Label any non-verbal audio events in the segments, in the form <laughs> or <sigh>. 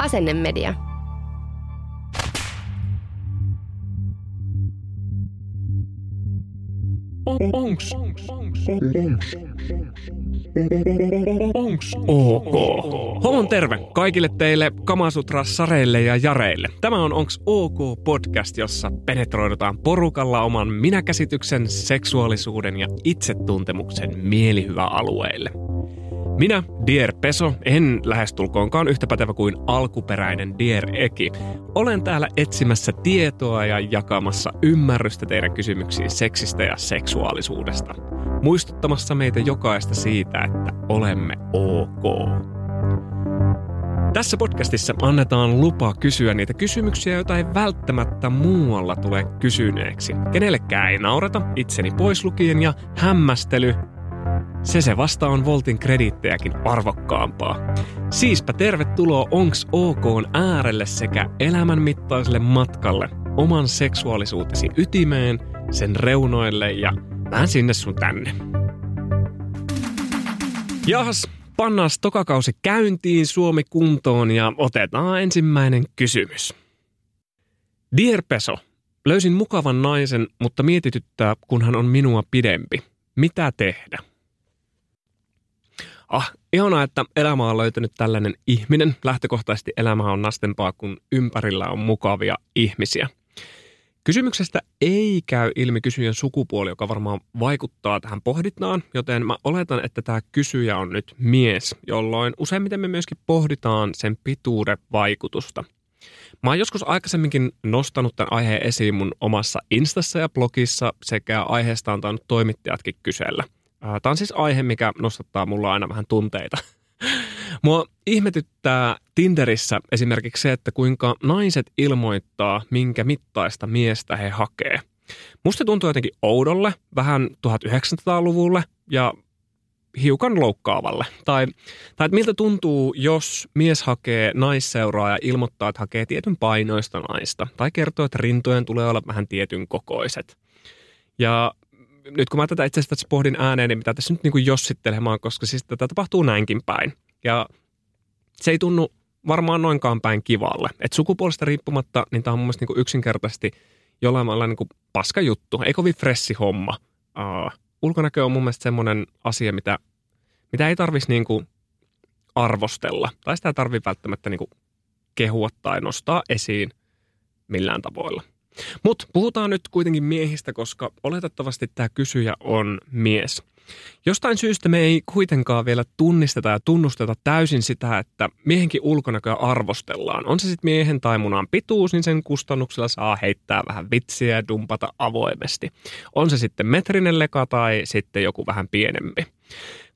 Asennemedia. Onks? Ok? Homon terve kaikille teille Kamasutra-sareille ja jareille. Tämä on Onks ok podcast, jossa penetroidutaan porukalla oman minäkäsityksen, seksuaalisuuden ja itsetuntemuksen mielihyväalueille. Minä, Dier Peso, en lähestulkoonkaan yhtä pätevä kuin alkuperäinen Dier Eki. Olen täällä etsimässä tietoa ja jakamassa ymmärrystä teidän kysymyksiin seksistä ja seksuaalisuudesta. Muistuttamassa meitä jokaista siitä, että olemme ok. Tässä podcastissa annetaan lupa kysyä niitä kysymyksiä, joita ei välttämättä muualla tule kysyneeksi. Kenellekään ei naurata, itseni pois lukien ja hämmästely se se vasta on Voltin krediittejäkin arvokkaampaa. Siispä tervetuloa Onks OK äärelle sekä elämänmittaiselle matkalle oman seksuaalisuutesi ytimeen, sen reunoille ja vähän sinne sun tänne. Jahas, pannaan tokakausi käyntiin Suomi kuntoon ja otetaan ensimmäinen kysymys. Dear Peso, löysin mukavan naisen, mutta mietityttää, kun hän on minua pidempi. Mitä tehdä? Ah, ihanaa, että elämä on löytänyt tällainen ihminen. Lähtökohtaisesti elämä on nastempaa, kun ympärillä on mukavia ihmisiä. Kysymyksestä ei käy ilmi kysyjän sukupuoli, joka varmaan vaikuttaa tähän pohdintaan, joten mä oletan, että tämä kysyjä on nyt mies, jolloin useimmiten me myöskin pohditaan sen pituuden vaikutusta. Mä oon joskus aikaisemminkin nostanut tämän aiheen esiin mun omassa Instassa ja blogissa sekä aiheesta on tainnut toimittajatkin kysellä – Tämä on siis aihe, mikä nostattaa mulla aina vähän tunteita. <laughs> Mua ihmetyttää Tinderissä esimerkiksi se, että kuinka naiset ilmoittaa, minkä mittaista miestä he hakee. Musta tuntuu jotenkin oudolle, vähän 1900-luvulle ja hiukan loukkaavalle. Tai, tai että miltä tuntuu, jos mies hakee naisseuraa ja ilmoittaa, että hakee tietyn painoista naista. Tai kertoo, että rintojen tulee olla vähän tietyn kokoiset. Ja nyt kun mä tätä itse asiassa pohdin ääneen, niin mitä tässä nyt niin kuin jossittelemaan, koska siis tätä tapahtuu näinkin päin. Ja se ei tunnu varmaan noinkaan päin kivalle. Et sukupuolesta riippumatta, niin tämä on mun mielestä niin yksinkertaisesti jollain lailla niin paska juttu. Ei kovin fressi homma. Uh, ulkonäkö on mun mielestä semmoinen asia, mitä, mitä ei tarvitsisi niin arvostella. Tai sitä ei tarvitse välttämättä niin kehua tai nostaa esiin millään tavoilla. Mutta puhutaan nyt kuitenkin miehistä, koska oletettavasti tämä kysyjä on mies. Jostain syystä me ei kuitenkaan vielä tunnisteta ja tunnusteta täysin sitä, että miehenkin ulkonäköä arvostellaan. On se sitten miehen tai munan pituus, niin sen kustannuksella saa heittää vähän vitsiä ja dumpata avoimesti. On se sitten metrinen leka tai sitten joku vähän pienempi.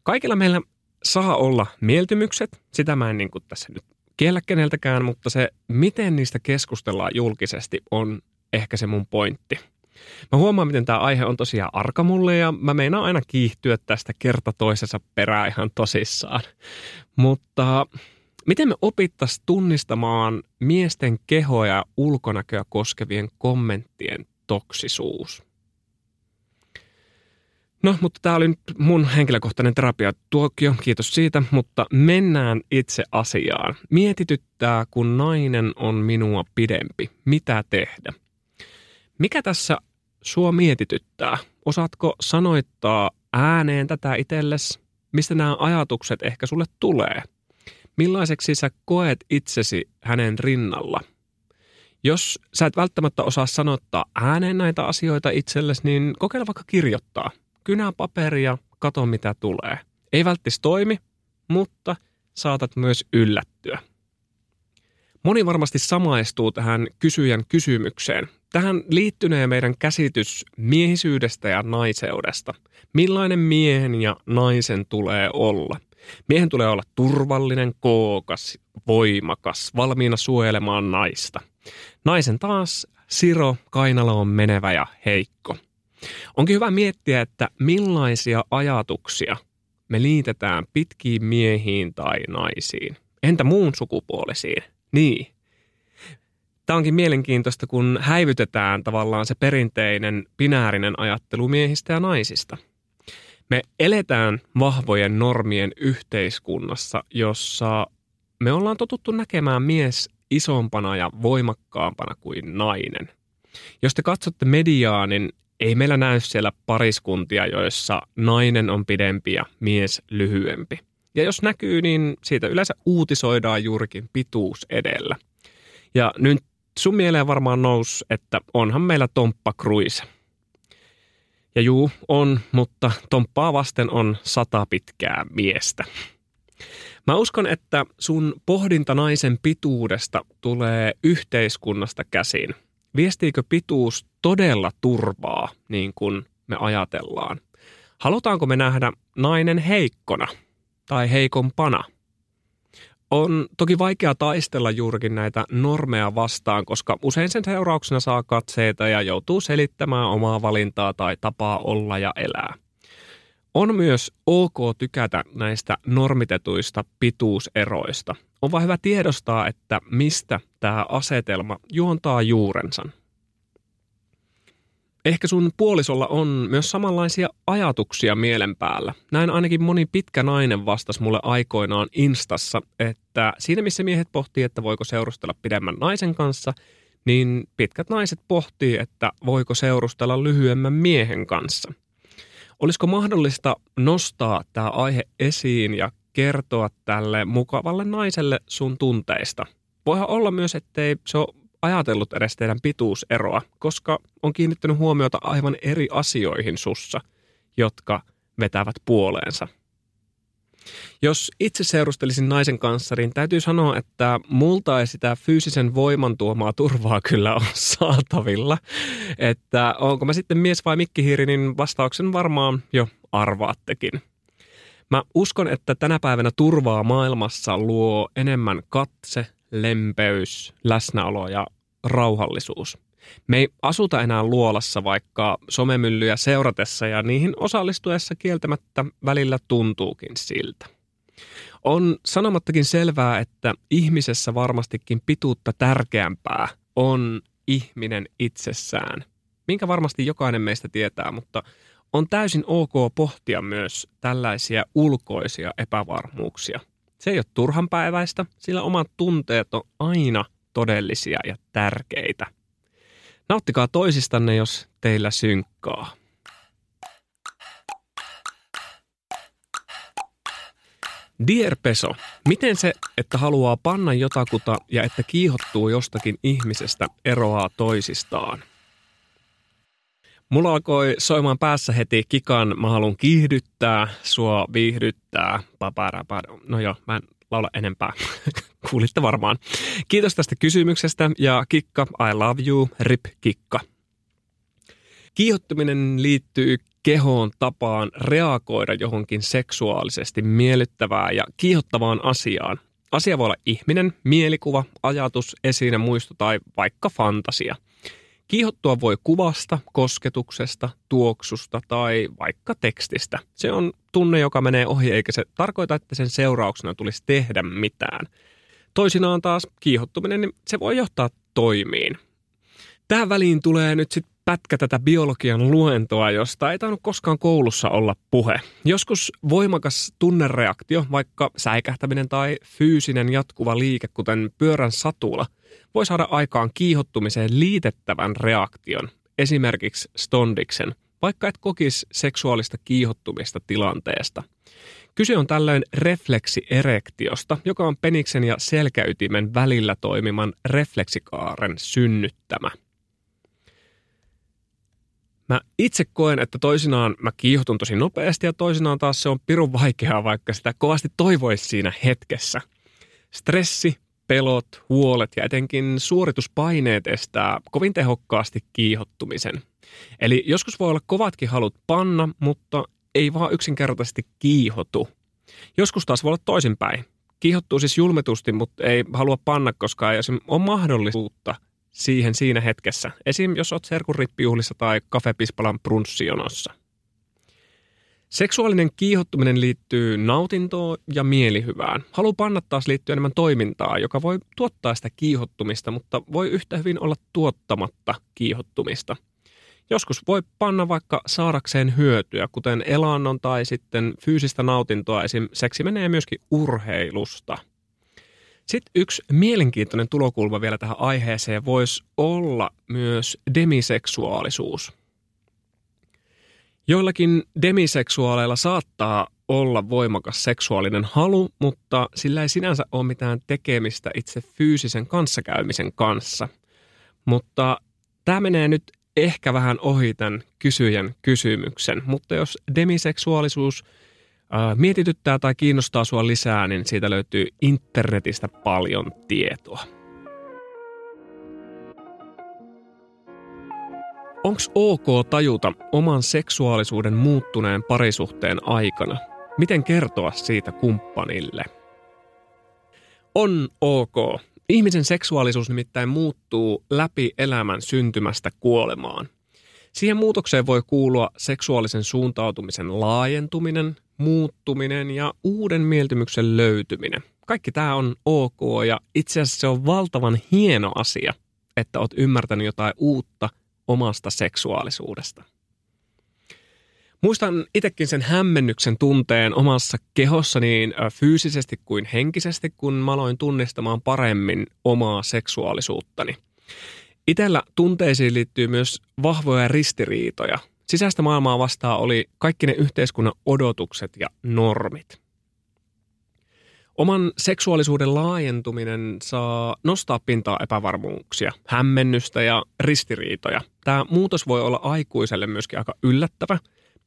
Kaikilla meillä saa olla mieltymykset, sitä mä en niin tässä nyt kiellä keneltäkään, mutta se, miten niistä keskustellaan julkisesti, on ehkä se mun pointti. Mä huomaan, miten tämä aihe on tosiaan arka mulle ja mä meinaan aina kiihtyä tästä kerta toisensa perään ihan tosissaan. Mutta miten me opittaisiin tunnistamaan miesten kehoa ja ulkonäköä koskevien kommenttien toksisuus? No, mutta tämä oli nyt mun henkilökohtainen terapiatuokio, kiitos siitä, mutta mennään itse asiaan. Mietityttää, kun nainen on minua pidempi. Mitä tehdä? Mikä tässä sua mietityttää? Osaatko sanoittaa ääneen tätä itsellesi? Mistä nämä ajatukset ehkä sulle tulee? Millaiseksi sä koet itsesi hänen rinnalla? Jos sä et välttämättä osaa sanottaa ääneen näitä asioita itsellesi, niin kokeile vaikka kirjoittaa. Kynä paperia, kato mitä tulee. Ei välttis toimi, mutta saatat myös yllättyä. Moni varmasti samaistuu tähän kysyjän kysymykseen. Tähän liittynee meidän käsitys miehisyydestä ja naiseudesta. Millainen miehen ja naisen tulee olla? Miehen tulee olla turvallinen, kookas, voimakas, valmiina suojelemaan naista. Naisen taas siro, kainalo on menevä ja heikko. Onkin hyvä miettiä, että millaisia ajatuksia me liitetään pitkiin miehiin tai naisiin. Entä muun sukupuolisiin? Niin. Tämä onkin mielenkiintoista, kun häivytetään tavallaan se perinteinen binäärinen ajattelu miehistä ja naisista. Me eletään vahvojen normien yhteiskunnassa, jossa me ollaan totuttu näkemään mies isompana ja voimakkaampana kuin nainen. Jos te katsotte mediaa, niin ei meillä näy siellä pariskuntia, joissa nainen on pidempi ja mies lyhyempi. Ja jos näkyy, niin siitä yleensä uutisoidaan juurikin pituus edellä. Ja nyt sun mieleen varmaan nous, että onhan meillä Tomppa Cruise. Ja juu, on, mutta Tomppaa vasten on sata pitkää miestä. Mä uskon, että sun pohdinta naisen pituudesta tulee yhteiskunnasta käsin. Viestiikö pituus todella turvaa, niin kuin me ajatellaan? Halutaanko me nähdä nainen heikkona tai heikompana? On toki vaikea taistella juurikin näitä normeja vastaan, koska usein sen seurauksena saa katseita ja joutuu selittämään omaa valintaa tai tapaa olla ja elää. On myös ok tykätä näistä normitetuista pituuseroista. On vaan hyvä tiedostaa, että mistä tämä asetelma juontaa juurensa. Ehkä sun puolisolla on myös samanlaisia ajatuksia mielen päällä. Näin ainakin moni pitkä nainen vastasi mulle aikoinaan Instassa, että siinä missä miehet pohtii, että voiko seurustella pidemmän naisen kanssa, niin pitkät naiset pohtii, että voiko seurustella lyhyemmän miehen kanssa – Olisiko mahdollista nostaa tämä aihe esiin ja kertoa tälle mukavalle naiselle sun tunteista? Voihan olla myös, ettei se ole ajatellut edes teidän pituuseroa, koska on kiinnittänyt huomiota aivan eri asioihin sussa, jotka vetävät puoleensa. Jos itse seurustelisin naisen kanssa, niin täytyy sanoa, että multa ei sitä fyysisen voiman tuomaa turvaa kyllä ole saatavilla. Että onko mä sitten mies vai mikkihiiri, niin vastauksen varmaan jo arvaattekin. Mä uskon, että tänä päivänä turvaa maailmassa luo enemmän katse, lempeys, läsnäolo ja rauhallisuus. Me ei asuta enää luolassa, vaikka somemyllyjä seuratessa ja niihin osallistuessa kieltämättä välillä tuntuukin siltä. On sanomattakin selvää, että ihmisessä varmastikin pituutta tärkeämpää on ihminen itsessään, minkä varmasti jokainen meistä tietää, mutta on täysin ok pohtia myös tällaisia ulkoisia epävarmuuksia. Se ei ole turhanpäiväistä, sillä omat tunteet on aina todellisia ja tärkeitä. Nauttikaa toisistanne, jos teillä synkkaa. Dear Peso, miten se, että haluaa panna jotakuta ja että kiihottuu jostakin ihmisestä, eroaa toisistaan? Mulla alkoi soimaan päässä heti kikan, mä haluan kiihdyttää, sua viihdyttää. No joo, mä en laula enempää. <laughs> Kuulitte varmaan. Kiitos tästä kysymyksestä ja Kikka, I love you, rip Kikka. Kiihottuminen liittyy kehoon tapaan reagoida johonkin seksuaalisesti miellyttävään ja kiihottavaan asiaan. Asia voi olla ihminen, mielikuva, ajatus, esine, muisto tai vaikka fantasia. Kiihottua voi kuvasta, kosketuksesta, tuoksusta tai vaikka tekstistä. Se on tunne, joka menee ohi, eikä se tarkoita, että sen seurauksena tulisi tehdä mitään. Toisinaan taas kiihottuminen, niin se voi johtaa toimiin. Tähän väliin tulee nyt sitten pätkä tätä biologian luentoa, josta ei tainnut koskaan koulussa olla puhe. Joskus voimakas tunnereaktio, vaikka säikähtäminen tai fyysinen jatkuva liike, kuten pyörän satula, voi saada aikaan kiihottumiseen liitettävän reaktion, esimerkiksi stondiksen, vaikka et kokisi seksuaalista kiihottumista tilanteesta. Kyse on tällöin refleksierektiosta, joka on peniksen ja selkäytimen välillä toimiman refleksikaaren synnyttämä – Mä itse koen, että toisinaan mä kiihotun tosi nopeasti ja toisinaan taas se on pirun vaikeaa, vaikka sitä kovasti toivoisi siinä hetkessä. Stressi, pelot, huolet ja etenkin suorituspaineet estää kovin tehokkaasti kiihottumisen. Eli joskus voi olla kovatkin halut panna, mutta ei vaan yksinkertaisesti kiihotu. Joskus taas voi olla toisinpäin. Kiihottuu siis julmetusti, mutta ei halua panna, koska ei ole mahdollisuutta siihen siinä hetkessä. Esim. jos olet serkun tai kafepispalan prunssijonossa. Seksuaalinen kiihottuminen liittyy nautintoon ja mielihyvään. Halu panna taas liittyy enemmän toimintaa, joka voi tuottaa sitä kiihottumista, mutta voi yhtä hyvin olla tuottamatta kiihottumista. Joskus voi panna vaikka saadakseen hyötyä, kuten elannon tai sitten fyysistä nautintoa. Esim. seksi menee myöskin urheilusta. Sitten yksi mielenkiintoinen tulokulma vielä tähän aiheeseen voisi olla myös demiseksuaalisuus – Joillakin demiseksuaaleilla saattaa olla voimakas seksuaalinen halu, mutta sillä ei sinänsä ole mitään tekemistä itse fyysisen kanssakäymisen kanssa. Mutta tämä menee nyt ehkä vähän ohi tämän kysyjän kysymyksen, mutta jos demiseksuaalisuus ää, mietityttää tai kiinnostaa sua lisää, niin siitä löytyy internetistä paljon tietoa. Onko ok tajuta oman seksuaalisuuden muuttuneen parisuhteen aikana? Miten kertoa siitä kumppanille? On ok. Ihmisen seksuaalisuus nimittäin muuttuu läpi elämän syntymästä kuolemaan. Siihen muutokseen voi kuulua seksuaalisen suuntautumisen laajentuminen, muuttuminen ja uuden mieltymyksen löytyminen. Kaikki tämä on ok ja itse asiassa se on valtavan hieno asia, että oot ymmärtänyt jotain uutta – omasta seksuaalisuudesta. Muistan itsekin sen hämmennyksen tunteen omassa kehossa niin fyysisesti kuin henkisesti, kun mä aloin tunnistamaan paremmin omaa seksuaalisuuttani. Itellä tunteisiin liittyy myös vahvoja ristiriitoja. Sisäistä maailmaa vastaan oli kaikki ne yhteiskunnan odotukset ja normit. Oman seksuaalisuuden laajentuminen saa nostaa pintaa epävarmuuksia, hämmennystä ja ristiriitoja. Tämä muutos voi olla aikuiselle myöskin aika yllättävä,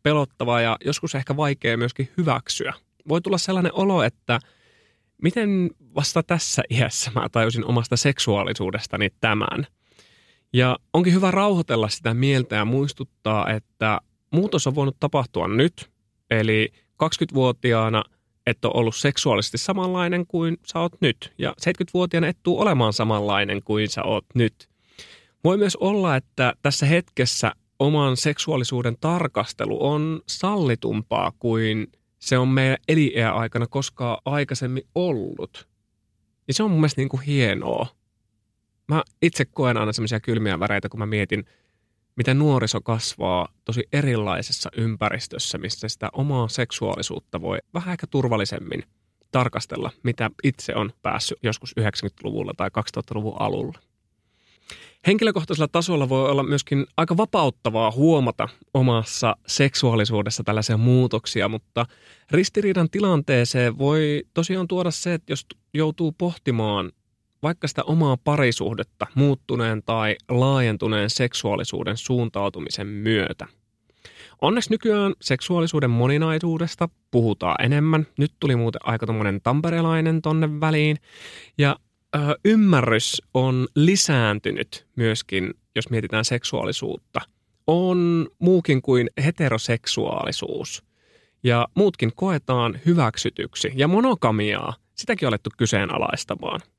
pelottava ja joskus ehkä vaikea myöskin hyväksyä. Voi tulla sellainen olo, että miten vasta tässä iässä mä tajusin omasta seksuaalisuudestani tämän. Ja onkin hyvä rauhoitella sitä mieltä ja muistuttaa, että muutos on voinut tapahtua nyt. Eli 20-vuotiaana – et ole ollut seksuaalisesti samanlainen kuin sä oot nyt. Ja 70-vuotiaana et tule olemaan samanlainen kuin sä oot nyt. Voi myös olla, että tässä hetkessä oman seksuaalisuuden tarkastelu on sallitumpaa kuin se on meidän eliniän aikana koskaan aikaisemmin ollut. Ja se on mun mielestä niin kuin hienoa. Mä itse koen aina semmoisia kylmiä väreitä, kun mä mietin – miten nuoriso kasvaa tosi erilaisessa ympäristössä, missä sitä omaa seksuaalisuutta voi vähän ehkä turvallisemmin tarkastella, mitä itse on päässyt joskus 90-luvulla tai 2000-luvun alulla. Henkilökohtaisella tasolla voi olla myöskin aika vapauttavaa huomata omassa seksuaalisuudessa tällaisia muutoksia, mutta ristiriidan tilanteeseen voi tosiaan tuoda se, että jos joutuu pohtimaan vaikka sitä omaa parisuhdetta muuttuneen tai laajentuneen seksuaalisuuden suuntautumisen myötä. Onneksi nykyään seksuaalisuuden moninaisuudesta puhutaan enemmän. Nyt tuli muuten aika tommonen tamperelainen tonne väliin. Ja ö, ymmärrys on lisääntynyt myöskin, jos mietitään seksuaalisuutta. On muukin kuin heteroseksuaalisuus. Ja muutkin koetaan hyväksytyksi. Ja monogamiaa, sitäkin on alettu kyseenalaistamaan –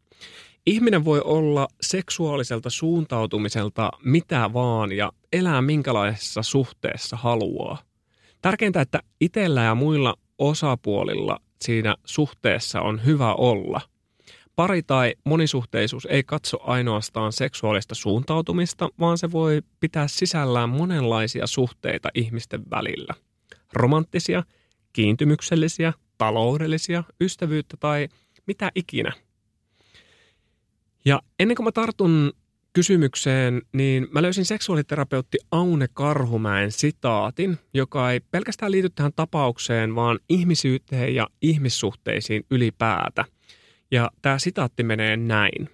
Ihminen voi olla seksuaaliselta suuntautumiselta mitä vaan ja elää minkälaisessa suhteessa haluaa. Tärkeintä, että itsellä ja muilla osapuolilla siinä suhteessa on hyvä olla. Pari tai monisuhteisuus ei katso ainoastaan seksuaalista suuntautumista, vaan se voi pitää sisällään monenlaisia suhteita ihmisten välillä. Romanttisia, kiintymyksellisiä, taloudellisia, ystävyyttä tai mitä ikinä – ja ennen kuin mä tartun kysymykseen, niin mä löysin seksuaaliterapeutti Aune Karhumäen sitaatin, joka ei pelkästään liity tähän tapaukseen, vaan ihmisyyteen ja ihmissuhteisiin ylipäätä. Ja tämä sitaatti menee näin.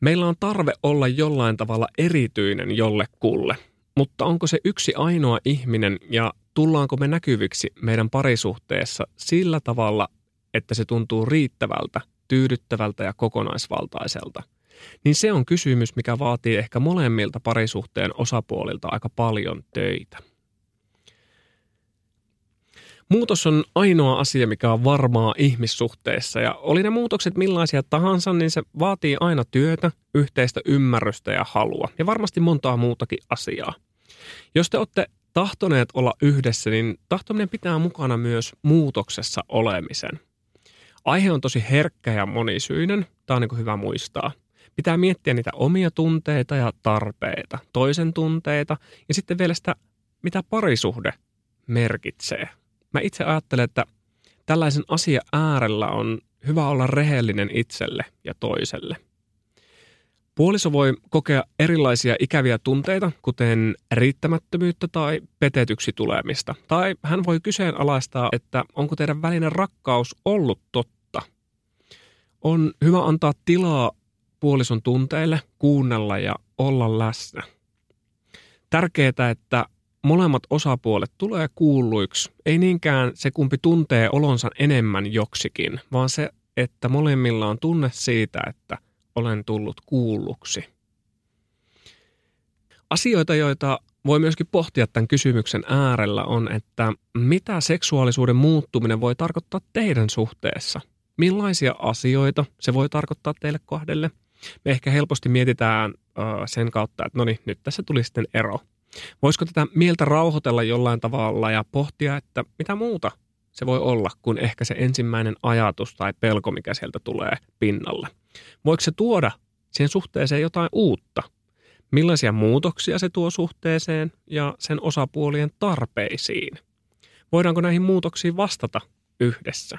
Meillä on tarve olla jollain tavalla erityinen jollekulle, mutta onko se yksi ainoa ihminen ja tullaanko me näkyviksi meidän parisuhteessa sillä tavalla, että se tuntuu riittävältä tyydyttävältä ja kokonaisvaltaiselta, niin se on kysymys, mikä vaatii ehkä molemmilta parisuhteen osapuolilta aika paljon töitä. Muutos on ainoa asia, mikä on varmaa ihmissuhteessa ja oli ne muutokset millaisia tahansa, niin se vaatii aina työtä, yhteistä ymmärrystä ja halua ja varmasti montaa muutakin asiaa. Jos te olette tahtoneet olla yhdessä, niin tahtominen pitää mukana myös muutoksessa olemisen. Aihe on tosi herkkä ja monisyinen, tämä on niin hyvä muistaa. Pitää miettiä niitä omia tunteita ja tarpeita, toisen tunteita ja sitten vielä sitä, mitä parisuhde merkitsee – Mä itse ajattelen, että tällaisen asian äärellä on hyvä olla rehellinen itselle ja toiselle. Puoliso voi kokea erilaisia ikäviä tunteita, kuten riittämättömyyttä tai petetyksi tulemista. Tai hän voi kyseenalaistaa, että onko teidän välinen rakkaus ollut totta. On hyvä antaa tilaa puolison tunteille, kuunnella ja olla läsnä. Tärkeää, että molemmat osapuolet tulee kuulluiksi. Ei niinkään se, kumpi tuntee olonsa enemmän joksikin, vaan se, että molemmilla on tunne siitä, että olen tullut kuulluksi. Asioita, joita voi myöskin pohtia tämän kysymyksen äärellä on, että mitä seksuaalisuuden muuttuminen voi tarkoittaa teidän suhteessa? Millaisia asioita se voi tarkoittaa teille kahdelle? Me ehkä helposti mietitään sen kautta, että no niin, nyt tässä tuli sitten ero – Voisiko tätä mieltä rauhoitella jollain tavalla ja pohtia, että mitä muuta se voi olla kuin ehkä se ensimmäinen ajatus tai pelko, mikä sieltä tulee pinnalle? Voiko se tuoda siihen suhteeseen jotain uutta? Millaisia muutoksia se tuo suhteeseen ja sen osapuolien tarpeisiin? Voidaanko näihin muutoksiin vastata yhdessä?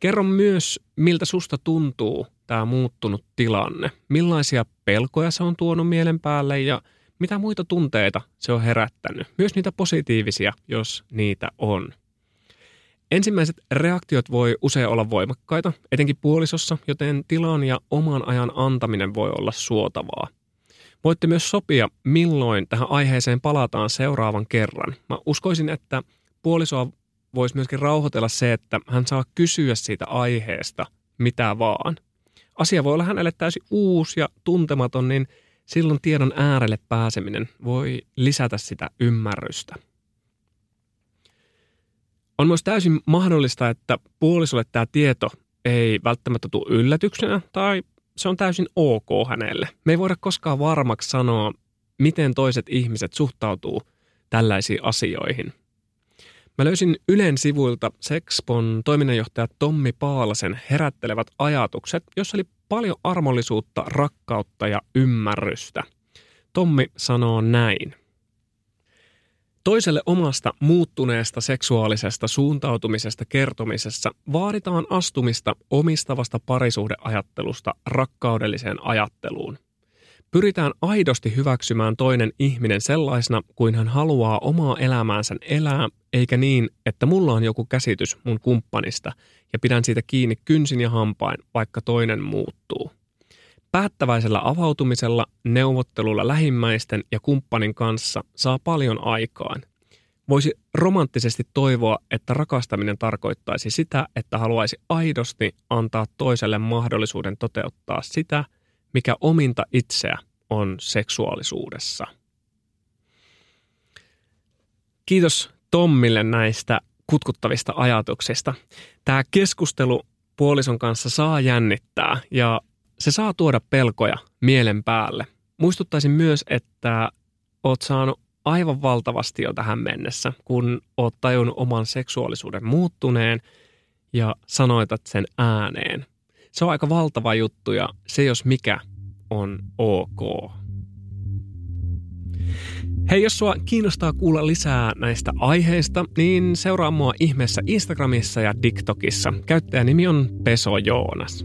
Kerro myös, miltä susta tuntuu tämä muuttunut tilanne. Millaisia pelkoja se on tuonut mielen päälle ja – mitä muita tunteita se on herättänyt. Myös niitä positiivisia, jos niitä on. Ensimmäiset reaktiot voi usein olla voimakkaita, etenkin puolisossa, joten tilan ja oman ajan antaminen voi olla suotavaa. Voitte myös sopia, milloin tähän aiheeseen palataan seuraavan kerran. Mä uskoisin, että puolisoa voisi myöskin rauhoitella se, että hän saa kysyä siitä aiheesta mitä vaan. Asia voi olla hänelle täysin uusi ja tuntematon, niin – silloin tiedon äärelle pääseminen voi lisätä sitä ymmärrystä. On myös täysin mahdollista, että puolisolle tämä tieto ei välttämättä tule yllätyksenä tai se on täysin ok hänelle. Me ei voida koskaan varmaksi sanoa, miten toiset ihmiset suhtautuu tällaisiin asioihin. Mä löysin Ylen sivuilta Sexpon toiminnanjohtaja Tommi Paalasen herättelevät ajatukset, jossa oli paljon armollisuutta, rakkautta ja ymmärrystä. Tommi sanoo näin. Toiselle omasta muuttuneesta seksuaalisesta suuntautumisesta kertomisessa vaaditaan astumista omistavasta parisuhdeajattelusta rakkaudelliseen ajatteluun. Pyritään aidosti hyväksymään toinen ihminen sellaisena kuin hän haluaa omaa elämäänsä elää, eikä niin, että mulla on joku käsitys mun kumppanista ja pidän siitä kiinni kynsin ja hampain, vaikka toinen muuttuu. Päättäväisellä avautumisella, neuvottelulla lähimmäisten ja kumppanin kanssa saa paljon aikaan. Voisi romanttisesti toivoa, että rakastaminen tarkoittaisi sitä, että haluaisi aidosti antaa toiselle mahdollisuuden toteuttaa sitä – mikä ominta itseä on seksuaalisuudessa. Kiitos Tommille näistä kutkuttavista ajatuksista. Tämä keskustelu puolison kanssa saa jännittää ja se saa tuoda pelkoja mielen päälle. Muistuttaisin myös, että oot saanut aivan valtavasti jo tähän mennessä, kun oot tajunnut oman seksuaalisuuden muuttuneen ja sanoitat sen ääneen. Se on aika valtava juttu ja se jos mikä on ok. Hei, jos sua kiinnostaa kuulla lisää näistä aiheista, niin seuraa mua ihmeessä Instagramissa ja TikTokissa. Käyttäjänimi on Peso Joonas.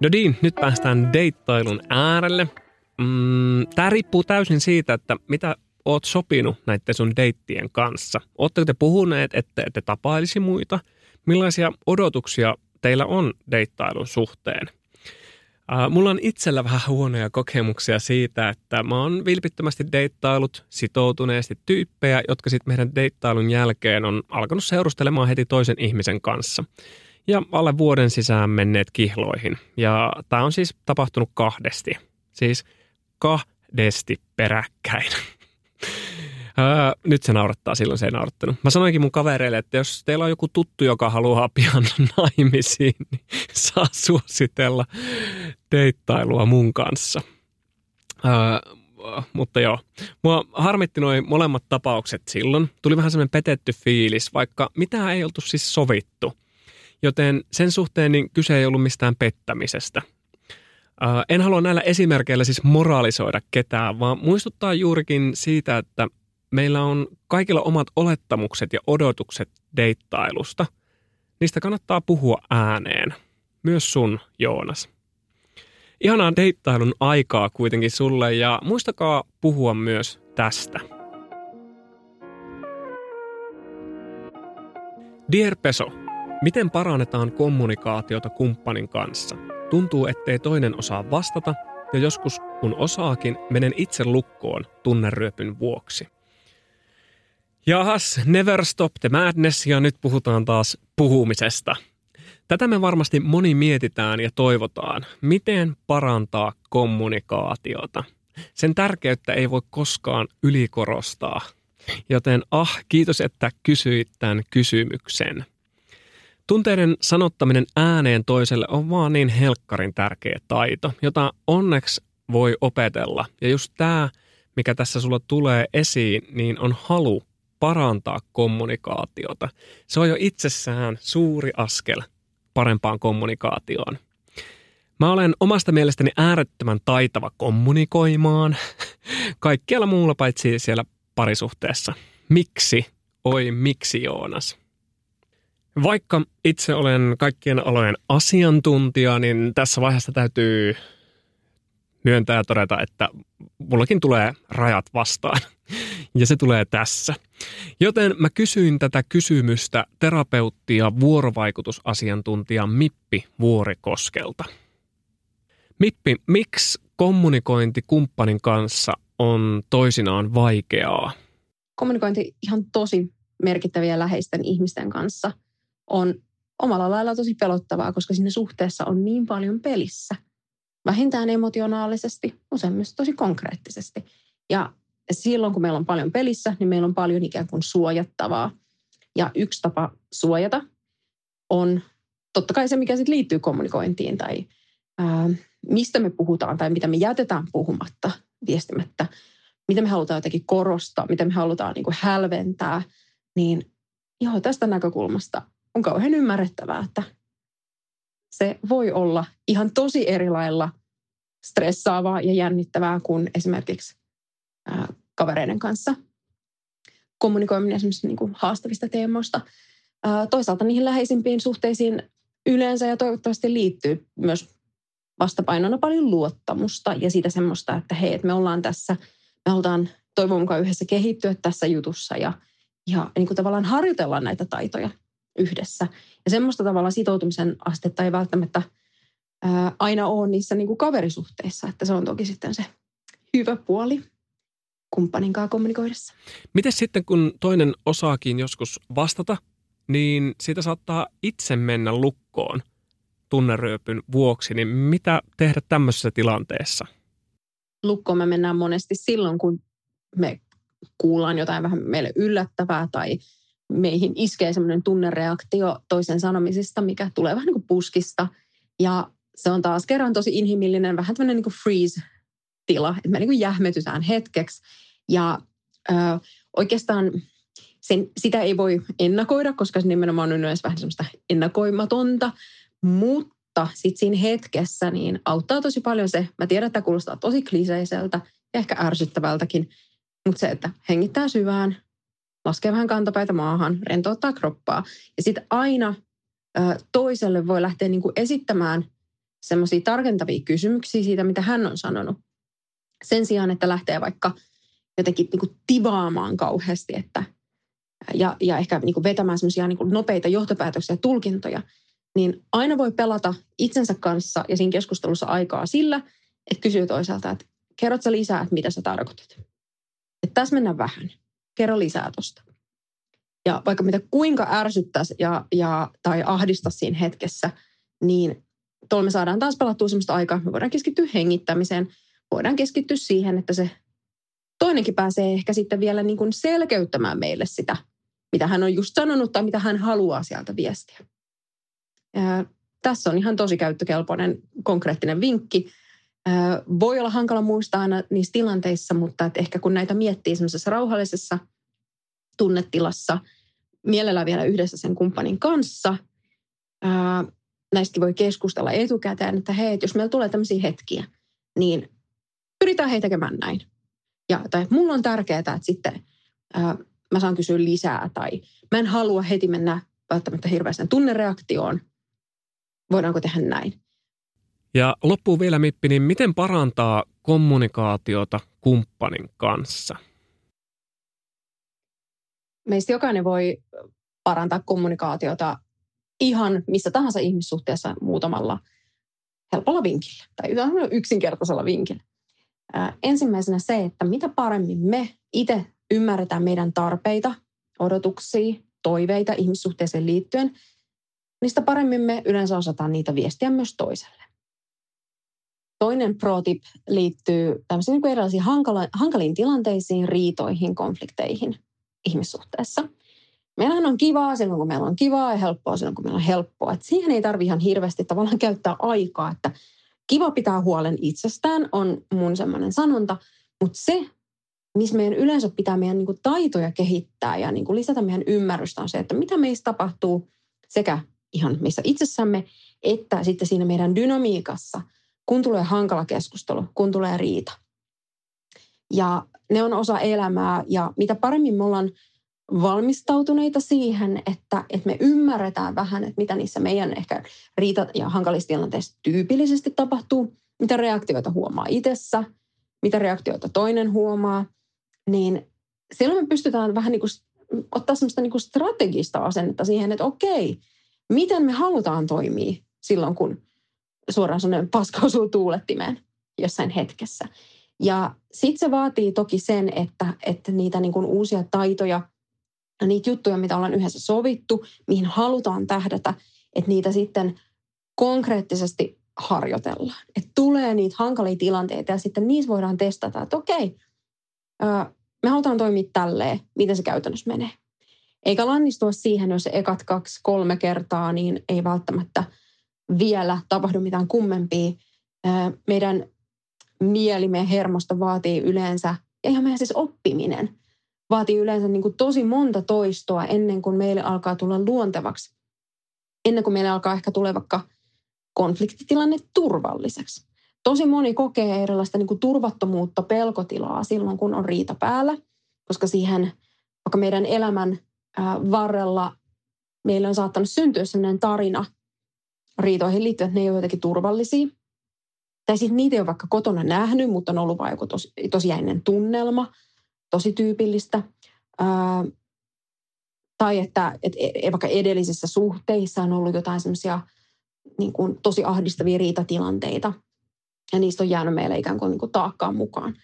No niin, nyt päästään deittailun äärelle. Mm, Tämä riippuu täysin siitä, että mitä oot sopinut näiden sun deittien kanssa. Oletteko te puhuneet, että ette tapailisi muita? Millaisia odotuksia teillä on deittailun suhteen? Mulla on itsellä vähän huonoja kokemuksia siitä, että mä oon vilpittömästi deittailut sitoutuneesti tyyppejä, jotka sitten meidän deittailun jälkeen on alkanut seurustelemaan heti toisen ihmisen kanssa – ja alle vuoden sisään menneet kihloihin. Ja tämä on siis tapahtunut kahdesti. Siis kahdesti peräkkäin. <laughs> Nyt se naurattaa, silloin se ei naurattanut. Mä sanoinkin mun kavereille, että jos teillä on joku tuttu, joka haluaa pian <laughs> naimisiin, niin saa suositella deittailua mun kanssa. Öö, mutta joo, mua harmitti noin molemmat tapaukset silloin. Tuli vähän semmoinen petetty fiilis, vaikka mitä ei oltu siis sovittu – joten sen suhteen niin kyse ei ollut mistään pettämisestä. Ää, en halua näillä esimerkkeillä siis moraalisoida ketään, vaan muistuttaa juurikin siitä, että meillä on kaikilla omat olettamukset ja odotukset deittailusta. Niistä kannattaa puhua ääneen. Myös sun, Joonas. Ihanaa deittailun aikaa kuitenkin sulle ja muistakaa puhua myös tästä. Dear Peso, Miten parannetaan kommunikaatiota kumppanin kanssa? Tuntuu, ettei toinen osaa vastata ja joskus kun osaakin, menen itse lukkoon tunneryöpyn vuoksi. Jahas, never stop the madness ja nyt puhutaan taas puhumisesta. Tätä me varmasti moni mietitään ja toivotaan. Miten parantaa kommunikaatiota? Sen tärkeyttä ei voi koskaan ylikorostaa. Joten ah, kiitos, että kysyit tämän kysymyksen. Tunteiden sanottaminen ääneen toiselle on vaan niin helkkarin tärkeä taito, jota onneksi voi opetella. Ja just tämä, mikä tässä sulla tulee esiin, niin on halu parantaa kommunikaatiota. Se on jo itsessään suuri askel parempaan kommunikaatioon. Mä olen omasta mielestäni äärettömän taitava kommunikoimaan <laughs> kaikkialla muulla paitsi siellä parisuhteessa. Miksi? Oi miksi Joonas? Vaikka itse olen kaikkien alojen asiantuntija, niin tässä vaiheessa täytyy myöntää ja todeta, että mullakin tulee rajat vastaan. Ja se tulee tässä. Joten mä kysyin tätä kysymystä terapeuttia vuorovaikutusasiantuntija Mippi Vuorikoskelta. Mippi, miksi kommunikointi kumppanin kanssa on toisinaan vaikeaa? Kommunikointi ihan tosi merkittäviä läheisten ihmisten kanssa – on omalla lailla tosi pelottavaa, koska siinä suhteessa on niin paljon pelissä. Vähintään emotionaalisesti, usein myös tosi konkreettisesti. Ja silloin, kun meillä on paljon pelissä, niin meillä on paljon ikään kuin suojattavaa. Ja yksi tapa suojata on totta kai se, mikä sitten liittyy kommunikointiin tai ää, mistä me puhutaan tai mitä me jätetään puhumatta, viestimättä, mitä me halutaan jotenkin korostaa, mitä me halutaan niin kuin hälventää, niin joo, tästä näkökulmasta on kauhean ymmärrettävää, että se voi olla ihan tosi eri lailla stressaavaa ja jännittävää kuin esimerkiksi ää, kavereiden kanssa kommunikoiminen esimerkiksi niin kuin haastavista teemoista. Ää, toisaalta niihin läheisimpiin suhteisiin yleensä ja toivottavasti liittyy myös vastapainona paljon luottamusta ja siitä semmoista, että hei, että me ollaan tässä, me halutaan toivon mukaan yhdessä kehittyä tässä jutussa ja, ja niin kuin tavallaan harjoitellaan näitä taitoja yhdessä. Ja semmoista tavalla sitoutumisen astetta ei välttämättä ää, aina ole niissä niin kuin kaverisuhteissa, että se on toki sitten se hyvä puoli kumppanin kanssa kommunikoidessa. Miten sitten, kun toinen osaakin joskus vastata, niin siitä saattaa itse mennä lukkoon tunneryöpyn vuoksi, niin mitä tehdä tämmöisessä tilanteessa? Lukkoon me mennään monesti silloin, kun me kuullaan jotain vähän meille yllättävää tai meihin iskee semmoinen tunnereaktio toisen sanomisista, mikä tulee vähän niin kuin puskista. Ja se on taas kerran tosi inhimillinen, vähän tämmöinen niin freeze-tila, että me niin kuin jähmetytään hetkeksi. Ja ö, oikeastaan sen, sitä ei voi ennakoida, koska se nimenomaan on yleensä vähän semmoista ennakoimatonta, mutta sitten siinä hetkessä niin auttaa tosi paljon se, mä tiedän, että kuulostaa tosi kliseiseltä ja ehkä ärsyttävältäkin, mutta se, että hengittää syvään, laskee vähän kantapäitä maahan, rentouttaa kroppaa. Ja sitten aina ö, toiselle voi lähteä niinku esittämään semmoisia tarkentavia kysymyksiä siitä, mitä hän on sanonut. Sen sijaan, että lähtee vaikka jotenkin niinku tivaamaan kauheasti, että ja, ja ehkä niin kuin vetämään semmoisia niin nopeita johtopäätöksiä ja tulkintoja, niin aina voi pelata itsensä kanssa ja siinä keskustelussa aikaa sillä, että kysyy toiselta, että kerrot sä lisää, että mitä sä tarkoitat. Että tässä mennään vähän. Kerro lisää tosta. Ja vaikka mitä kuinka ärsyttäisi ja, ja, tai ahdista siinä hetkessä, niin tuolla me saadaan taas pelattua sellaista aikaa, me voidaan keskittyä hengittämiseen, voidaan keskittyä siihen, että se toinenkin pääsee ehkä sitten vielä niin kuin selkeyttämään meille sitä, mitä hän on just sanonut tai mitä hän haluaa sieltä viestiä. Ja tässä on ihan tosi käyttökelpoinen konkreettinen vinkki. Voi olla hankala muistaa aina niissä tilanteissa, mutta että ehkä kun näitä miettii semmoisessa rauhallisessa tunnetilassa, mielellään vielä yhdessä sen kumppanin kanssa, näistäkin voi keskustella etukäteen, että hei, jos meillä tulee tämmöisiä hetkiä, niin pyritään heitä tekemään näin. Ja, tai mulla on tärkeää, että sitten mä saan kysyä lisää tai mä en halua heti mennä välttämättä hirveästi tunnereaktioon. Voidaanko tehdä näin? Ja loppuu vielä Mippi, niin miten parantaa kommunikaatiota kumppanin kanssa? Meistä jokainen voi parantaa kommunikaatiota ihan missä tahansa ihmissuhteessa muutamalla helpolla vinkillä tai yksinkertaisella vinkillä. Ensimmäisenä se, että mitä paremmin me itse ymmärretään meidän tarpeita, odotuksia, toiveita ihmissuhteeseen liittyen, niistä paremmin me yleensä osataan niitä viestiä myös toiselle. Toinen pro-tip liittyy tämmöisiin niin erilaisiin hankala, hankaliin tilanteisiin, riitoihin, konflikteihin ihmissuhteessa. Meillähän on kivaa silloin, kun meillä on kivaa ja helppoa silloin, kun meillä on helppoa. Et siihen ei tarvitse ihan hirveästi tavallaan käyttää aikaa, että kiva pitää huolen itsestään on mun semmoinen sanonta, mutta se, missä meidän yleensä pitää meidän niin kuin taitoja kehittää ja niin kuin lisätä meidän ymmärrystä on se, että mitä meistä tapahtuu sekä ihan meissä itsessämme, että sitten siinä meidän dynamiikassa, kun tulee hankala keskustelu, kun tulee riita. Ja ne on osa elämää ja mitä paremmin me ollaan valmistautuneita siihen, että, että me ymmärretään vähän, että mitä niissä meidän ehkä riita- ja hankalissa tilanteissa tyypillisesti tapahtuu, mitä reaktioita huomaa itsessä, mitä reaktioita toinen huomaa, niin silloin me pystytään vähän niin kuin ottaa semmoista niin kuin strategista asennetta siihen, että okei, miten me halutaan toimia silloin, kun suoraan semmoinen paska osuu tuulettimeen jossain hetkessä. Ja sitten se vaatii toki sen, että, että niitä niin kuin uusia taitoja ja niitä juttuja, mitä ollaan yhdessä sovittu, mihin halutaan tähdätä, että niitä sitten konkreettisesti harjoitellaan. Että tulee niitä hankalia tilanteita ja sitten niissä voidaan testata, että okei, me halutaan toimia tälleen, miten se käytännössä menee. Eikä lannistua siihen, jos ekat kaksi, kolme kertaa, niin ei välttämättä vielä tapahdu mitään kummempia. Meidän mieli, meidän hermosto vaatii yleensä, ja ihan meidän siis oppiminen, vaatii yleensä niin kuin tosi monta toistoa ennen kuin meille alkaa tulla luontevaksi. Ennen kuin meille alkaa ehkä tulla vaikka konfliktitilanne turvalliseksi tosi moni kokee erilaista niin kuin turvattomuutta, pelkotilaa silloin, kun on riita päällä, koska siihen vaikka meidän elämän varrella meillä on saattanut syntyä sellainen tarina riitoihin liittyen, että ne ei ole jotenkin turvallisia. Tai sitten niitä ei ole vaikka kotona nähnyt, mutta on ollut vain joku tosi, tosi jäinen tunnelma, tosi tyypillistä. Ää, tai että, että e, vaikka edellisissä suhteissa on ollut jotain semmoisia niin tosi ahdistavia riitatilanteita – ja niistä on jäänyt meille ikään kuin, niin kuin taakkaan mukaan.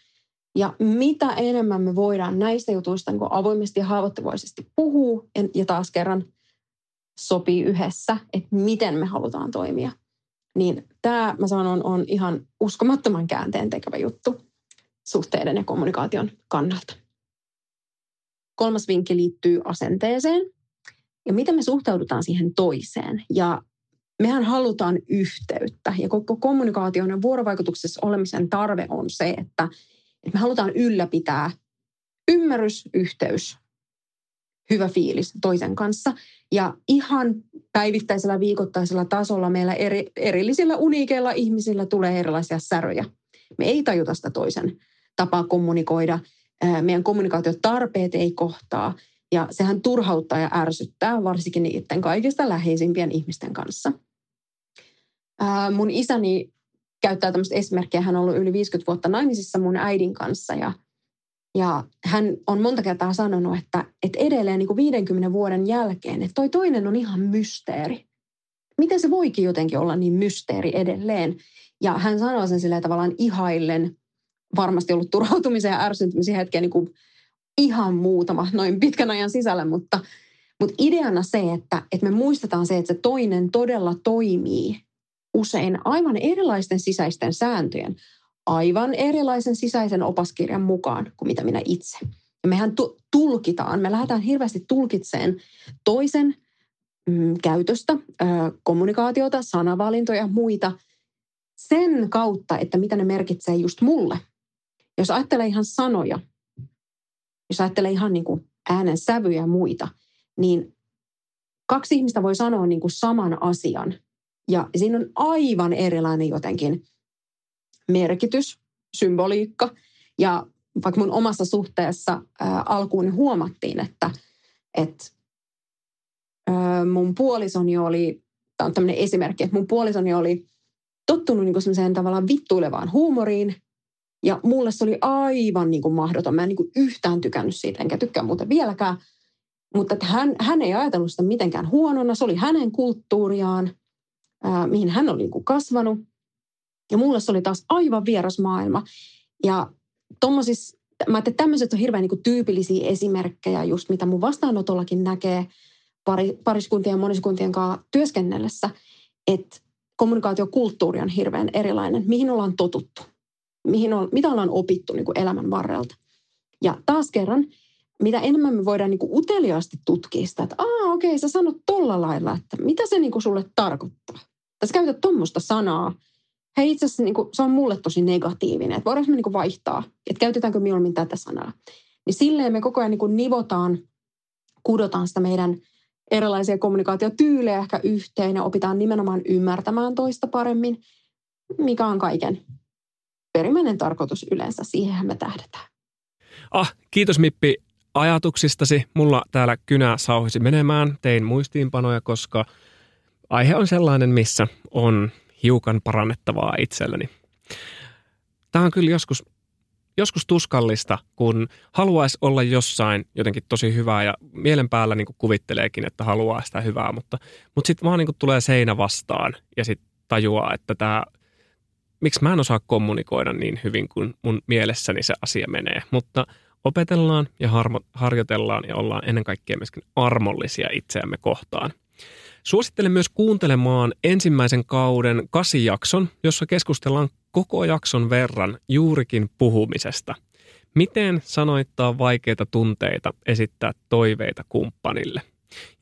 Ja mitä enemmän me voidaan näistä jutuista niin avoimesti ja haavoittuvaisesti puhua ja, ja taas kerran sopii yhdessä, että miten me halutaan toimia, niin tämä, mä sanon, on ihan uskomattoman käänteen tekevä juttu suhteiden ja kommunikaation kannalta. Kolmas vinkki liittyy asenteeseen ja miten me suhtaudutaan siihen toiseen. Ja mehän halutaan yhteyttä ja koko kommunikaation ja vuorovaikutuksessa olemisen tarve on se, että, että me halutaan ylläpitää ymmärrys, yhteys, hyvä fiilis toisen kanssa. Ja ihan päivittäisellä viikoittaisella tasolla meillä eri, erillisillä uniikeilla ihmisillä tulee erilaisia säröjä. Me ei tajuta sitä toisen tapaa kommunikoida. Meidän kommunikaatiotarpeet ei kohtaa. Ja sehän turhauttaa ja ärsyttää varsinkin niiden kaikista läheisimpien ihmisten kanssa. Mun isäni käyttää tämmöistä esimerkkiä. Hän on ollut yli 50 vuotta naimisissa mun äidin kanssa ja ja hän on monta kertaa sanonut, että, että edelleen niin kuin 50 vuoden jälkeen, että toi toinen on ihan mysteeri. Miten se voikin jotenkin olla niin mysteeri edelleen? Ja hän sanoo sen sillä tavallaan ihaillen, varmasti ollut turhautumisen ja ärsyntymisen hetkeä niin kuin ihan muutama noin pitkän ajan sisällä, mutta, mutta ideana se, että, että me muistetaan se, että se toinen todella toimii usein aivan erilaisten sisäisten sääntöjen, aivan erilaisen sisäisen opaskirjan mukaan kuin mitä minä itse. Ja mehän tulkitaan, me lähdetään hirveästi tulkitseen toisen mm, käytöstä, ö, kommunikaatiota, sanavalintoja ja muita sen kautta, että mitä ne merkitsee just mulle. Jos ajattelee ihan sanoja, jos ajattelee ihan niin kuin äänen sävyjä ja muita, niin kaksi ihmistä voi sanoa niin kuin saman asian. Ja siinä on aivan erilainen jotenkin merkitys, symboliikka. Ja vaikka mun omassa suhteessa ää, alkuun huomattiin, että, että ää, mun puolisoni oli, tämä on tämmöinen esimerkki, että mun puolisoni oli tottunut niin semmoiseen tavallaan vittuilevaan huumoriin, ja mulle se oli aivan niin kuin mahdoton. Mä en niin kuin yhtään tykännyt siitä, enkä tykkää muuten vieläkään. Mutta että hän, hän ei ajatellut sitä mitenkään huonona. Se oli hänen kulttuuriaan, ää, mihin hän oli niin kuin kasvanut. Ja mulle se oli taas aivan vieras maailma. Ja tommosissa, mä että tämmöiset on hirveän niin tyypillisiä esimerkkejä just mitä mun vastaanotollakin näkee pari, pariskuntien ja moniskuntien kanssa työskennellessä, että kommunikaatiokulttuuri on hirveän erilainen, mihin ollaan totuttu, mihin on, mitä ollaan opittu niin kuin elämän varrelta. Ja taas kerran, mitä enemmän me voidaan niin kuin uteliaasti tutkia sitä, että aa okei, sä sanot tolla lailla, että mitä se niin kuin sulle tarkoittaa. Tässä käytät tuommoista sanaa, hei itse asiassa niin kuin, se on mulle tosi negatiivinen, että voidaanko me niin kuin vaihtaa, että käytetäänkö mieluummin tätä sanaa. Niin silleen me koko ajan niin kuin nivotaan, kudotaan sitä meidän erilaisia kommunikaatiotyylejä ehkä yhteen ja opitaan nimenomaan ymmärtämään toista paremmin, mikä on kaiken perimmäinen tarkoitus yleensä. Siihenhän me tähdetään. Ah, kiitos Mippi ajatuksistasi. Mulla täällä kynä sauhisi menemään. Tein muistiinpanoja, koska aihe on sellainen, missä on hiukan parannettavaa itselleni. Tämä on kyllä joskus, joskus tuskallista, kun haluaisi olla jossain jotenkin tosi hyvää ja mielen päällä niin kuvitteleekin, että haluaa sitä hyvää, mutta, mutta sitten vaan niin tulee seinä vastaan ja sitten tajuaa, että tämä, miksi mä en osaa kommunikoida niin hyvin kuin mun mielessäni se asia menee. Mutta opetellaan ja harjoitellaan ja ollaan ennen kaikkea myöskin armollisia itseämme kohtaan. Suosittelen myös kuuntelemaan ensimmäisen kauden kasijakson, jossa keskustellaan koko jakson verran juurikin puhumisesta. Miten sanoittaa vaikeita tunteita, esittää toiveita kumppanille.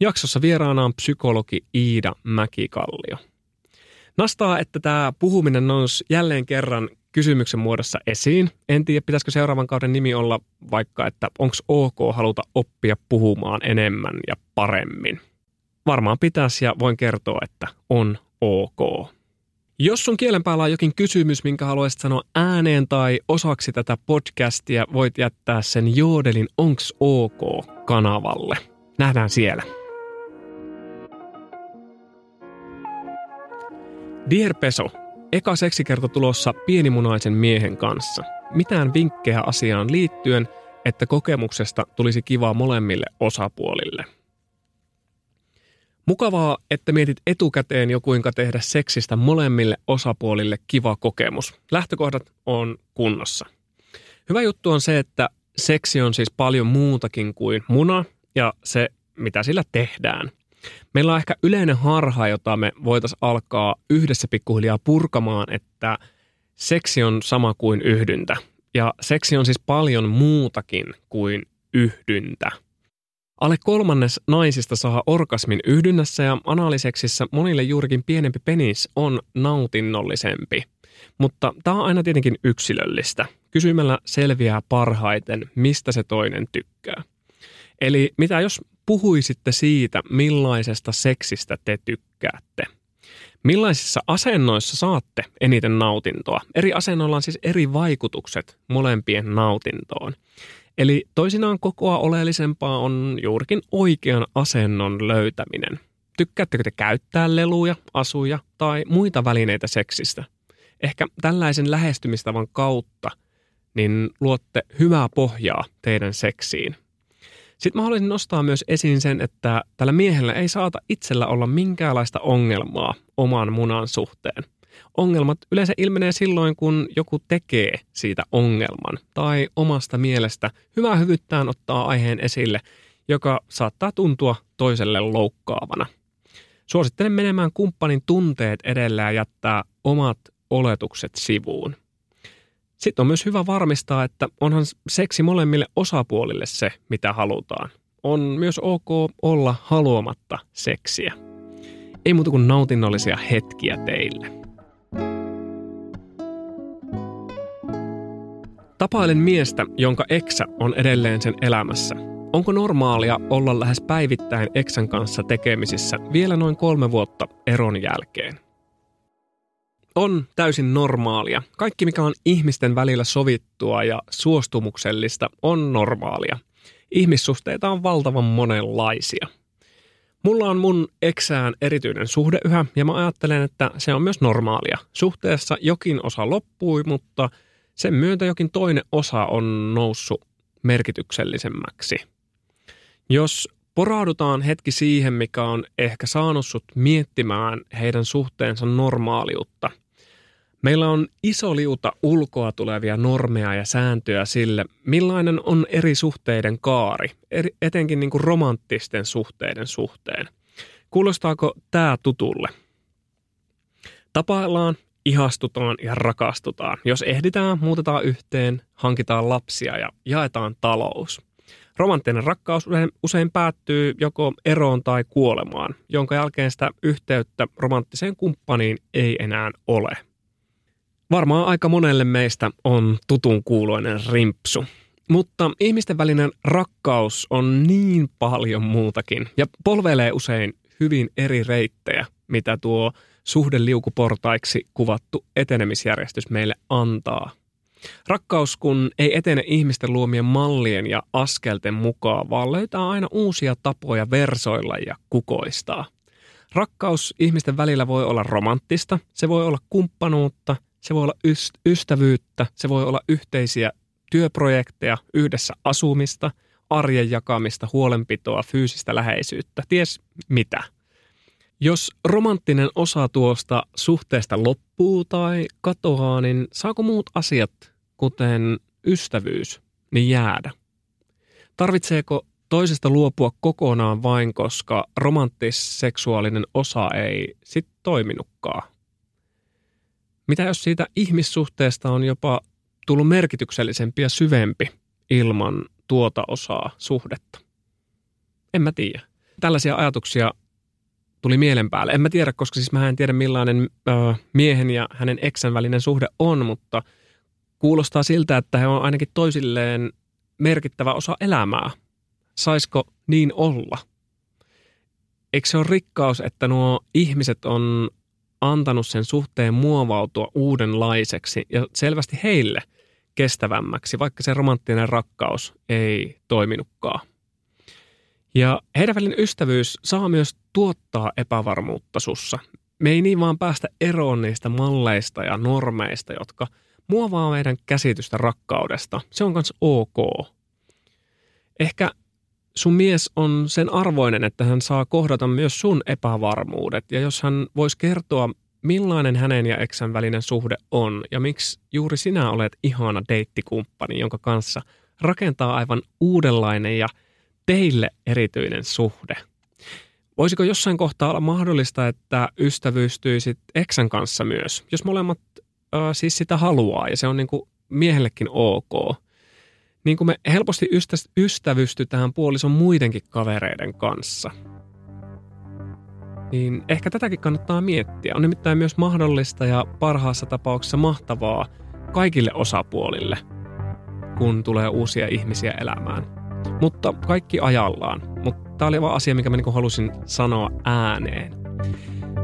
Jaksossa vieraana on psykologi Iida Mäkikallio. Nastaa, että tämä puhuminen nousi jälleen kerran kysymyksen muodossa esiin. En tiedä, pitäisikö seuraavan kauden nimi olla vaikka, että onko ok haluta oppia puhumaan enemmän ja paremmin varmaan pitäisi ja voin kertoa, että on ok. Jos sun kielen päällä on jokin kysymys, minkä haluaisit sanoa ääneen tai osaksi tätä podcastia, voit jättää sen Joodelin Onks OK kanavalle. Nähdään siellä. Dear Peso, eka seksikerto tulossa pienimunaisen miehen kanssa. Mitään vinkkejä asiaan liittyen, että kokemuksesta tulisi kivaa molemmille osapuolille – Mukavaa, että mietit etukäteen jo kuinka tehdä seksistä molemmille osapuolille kiva kokemus. Lähtökohdat on kunnossa. Hyvä juttu on se, että seksi on siis paljon muutakin kuin muna ja se, mitä sillä tehdään. Meillä on ehkä yleinen harha, jota me voitaisiin alkaa yhdessä pikkuhiljaa purkamaan, että seksi on sama kuin yhdyntä. Ja seksi on siis paljon muutakin kuin yhdyntä. Alle kolmannes naisista saa orgasmin yhdynnässä ja analiseksissä monille juurikin pienempi penis on nautinnollisempi. Mutta tämä on aina tietenkin yksilöllistä. Kysymällä selviää parhaiten, mistä se toinen tykkää. Eli mitä jos puhuisitte siitä, millaisesta seksistä te tykkäätte? Millaisissa asennoissa saatte eniten nautintoa? Eri asennoilla on siis eri vaikutukset molempien nautintoon. Eli toisinaan kokoa oleellisempaa on juurikin oikean asennon löytäminen. Tykkäättekö te käyttää leluja, asuja tai muita välineitä seksistä? Ehkä tällaisen lähestymistavan kautta niin luotte hyvää pohjaa teidän seksiin. Sitten mä haluaisin nostaa myös esiin sen, että tällä miehellä ei saata itsellä olla minkäänlaista ongelmaa oman munan suhteen. Ongelmat yleensä ilmenee silloin, kun joku tekee siitä ongelman tai omasta mielestä hyvää hyvyyttään ottaa aiheen esille, joka saattaa tuntua toiselle loukkaavana. Suosittelen menemään kumppanin tunteet edellä ja jättää omat oletukset sivuun. Sitten on myös hyvä varmistaa, että onhan seksi molemmille osapuolille se, mitä halutaan. On myös ok olla haluamatta seksiä. Ei muuta kuin nautinnollisia hetkiä teille. Tapailen miestä, jonka eksä on edelleen sen elämässä. Onko normaalia olla lähes päivittäin eksän kanssa tekemisissä vielä noin kolme vuotta eron jälkeen? on täysin normaalia. Kaikki, mikä on ihmisten välillä sovittua ja suostumuksellista, on normaalia. Ihmissuhteita on valtavan monenlaisia. Mulla on mun eksään erityinen suhde yhä, ja mä ajattelen, että se on myös normaalia. Suhteessa jokin osa loppui, mutta sen myötä jokin toinen osa on noussut merkityksellisemmäksi. Jos poraudutaan hetki siihen, mikä on ehkä saanut sut miettimään heidän suhteensa normaaliutta. Meillä on iso liuta ulkoa tulevia normeja ja sääntöjä sille, millainen on eri suhteiden kaari, etenkin niin kuin romanttisten suhteiden suhteen. Kuulostaako tämä tutulle? Tapaillaan, ihastutaan ja rakastutaan. Jos ehditään, muutetaan yhteen, hankitaan lapsia ja jaetaan talous – Romanttinen rakkaus usein päättyy joko eroon tai kuolemaan, jonka jälkeen sitä yhteyttä romanttiseen kumppaniin ei enää ole. Varmaan aika monelle meistä on tutun kuuloinen rimpsu. Mutta ihmisten välinen rakkaus on niin paljon muutakin ja polvelee usein hyvin eri reittejä, mitä tuo suhdeliukuportaiksi kuvattu etenemisjärjestys meille antaa. Rakkaus kun ei etene ihmisten luomien mallien ja askelten mukaan, vaan löytää aina uusia tapoja versoilla ja kukoistaa. Rakkaus ihmisten välillä voi olla romanttista, se voi olla kumppanuutta, se voi olla ystävyyttä, se voi olla yhteisiä työprojekteja, yhdessä asumista, arjen jakamista, huolenpitoa, fyysistä läheisyyttä, ties mitä. Jos romanttinen osa tuosta suhteesta loppuu tai katoaa, niin saako muut asiat kuten ystävyys, niin jäädä? Tarvitseeko toisesta luopua kokonaan vain, koska romanttis-seksuaalinen osa ei sit toiminutkaan? Mitä jos siitä ihmissuhteesta on jopa tullut merkityksellisempi ja syvempi ilman tuota osaa suhdetta? En mä tiedä. Tällaisia ajatuksia tuli mielen päälle. En mä tiedä, koska siis mä en tiedä millainen ö, miehen ja hänen eksän välinen suhde on, mutta – Kuulostaa siltä, että he on ainakin toisilleen merkittävä osa elämää. Saisiko niin olla? Eikö se ole rikkaus, että nuo ihmiset on antanut sen suhteen muovautua uudenlaiseksi ja selvästi heille kestävämmäksi, vaikka se romanttinen rakkaus ei toiminutkaan. Ja heidän välinen ystävyys saa myös tuottaa epävarmuutta sussa. Me ei niin vaan päästä eroon niistä malleista ja normeista, jotka – muovaa meidän käsitystä rakkaudesta. Se on myös ok. Ehkä sun mies on sen arvoinen, että hän saa kohdata myös sun epävarmuudet. Ja jos hän voisi kertoa, millainen hänen ja eksän välinen suhde on ja miksi juuri sinä olet ihana deittikumppani, jonka kanssa rakentaa aivan uudenlainen ja teille erityinen suhde. Voisiko jossain kohtaa olla mahdollista, että ystävystyisit eksän kanssa myös, jos molemmat siis sitä haluaa ja se on niin kuin miehellekin ok, niin kuin me helposti ystä- ystävystytään puolison muidenkin kavereiden kanssa, niin ehkä tätäkin kannattaa miettiä. On nimittäin myös mahdollista ja parhaassa tapauksessa mahtavaa kaikille osapuolille, kun tulee uusia ihmisiä elämään. Mutta kaikki ajallaan. Mutta tämä oli vaan asia, mikä mä niin halusin sanoa ääneen.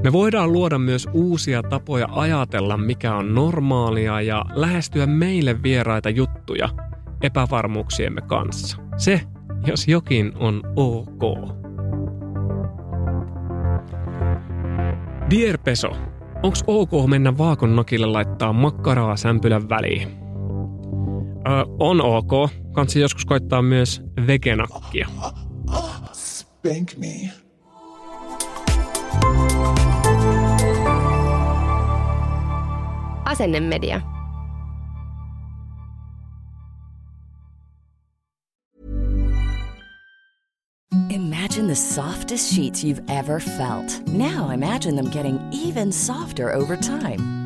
Me voidaan luoda myös uusia tapoja ajatella, mikä on normaalia ja lähestyä meille vieraita juttuja epävarmuuksiemme kanssa. Se, jos jokin on ok. Dear Peso, onks ok mennä vaakonnokille laittaa makkaraa sämpylän väliin? Ö, on ok. Kansi joskus koittaa myös vegenakkia. Spank me. Asennemedia. Imagine the softest sheets you've ever felt. Now imagine them getting even softer over time.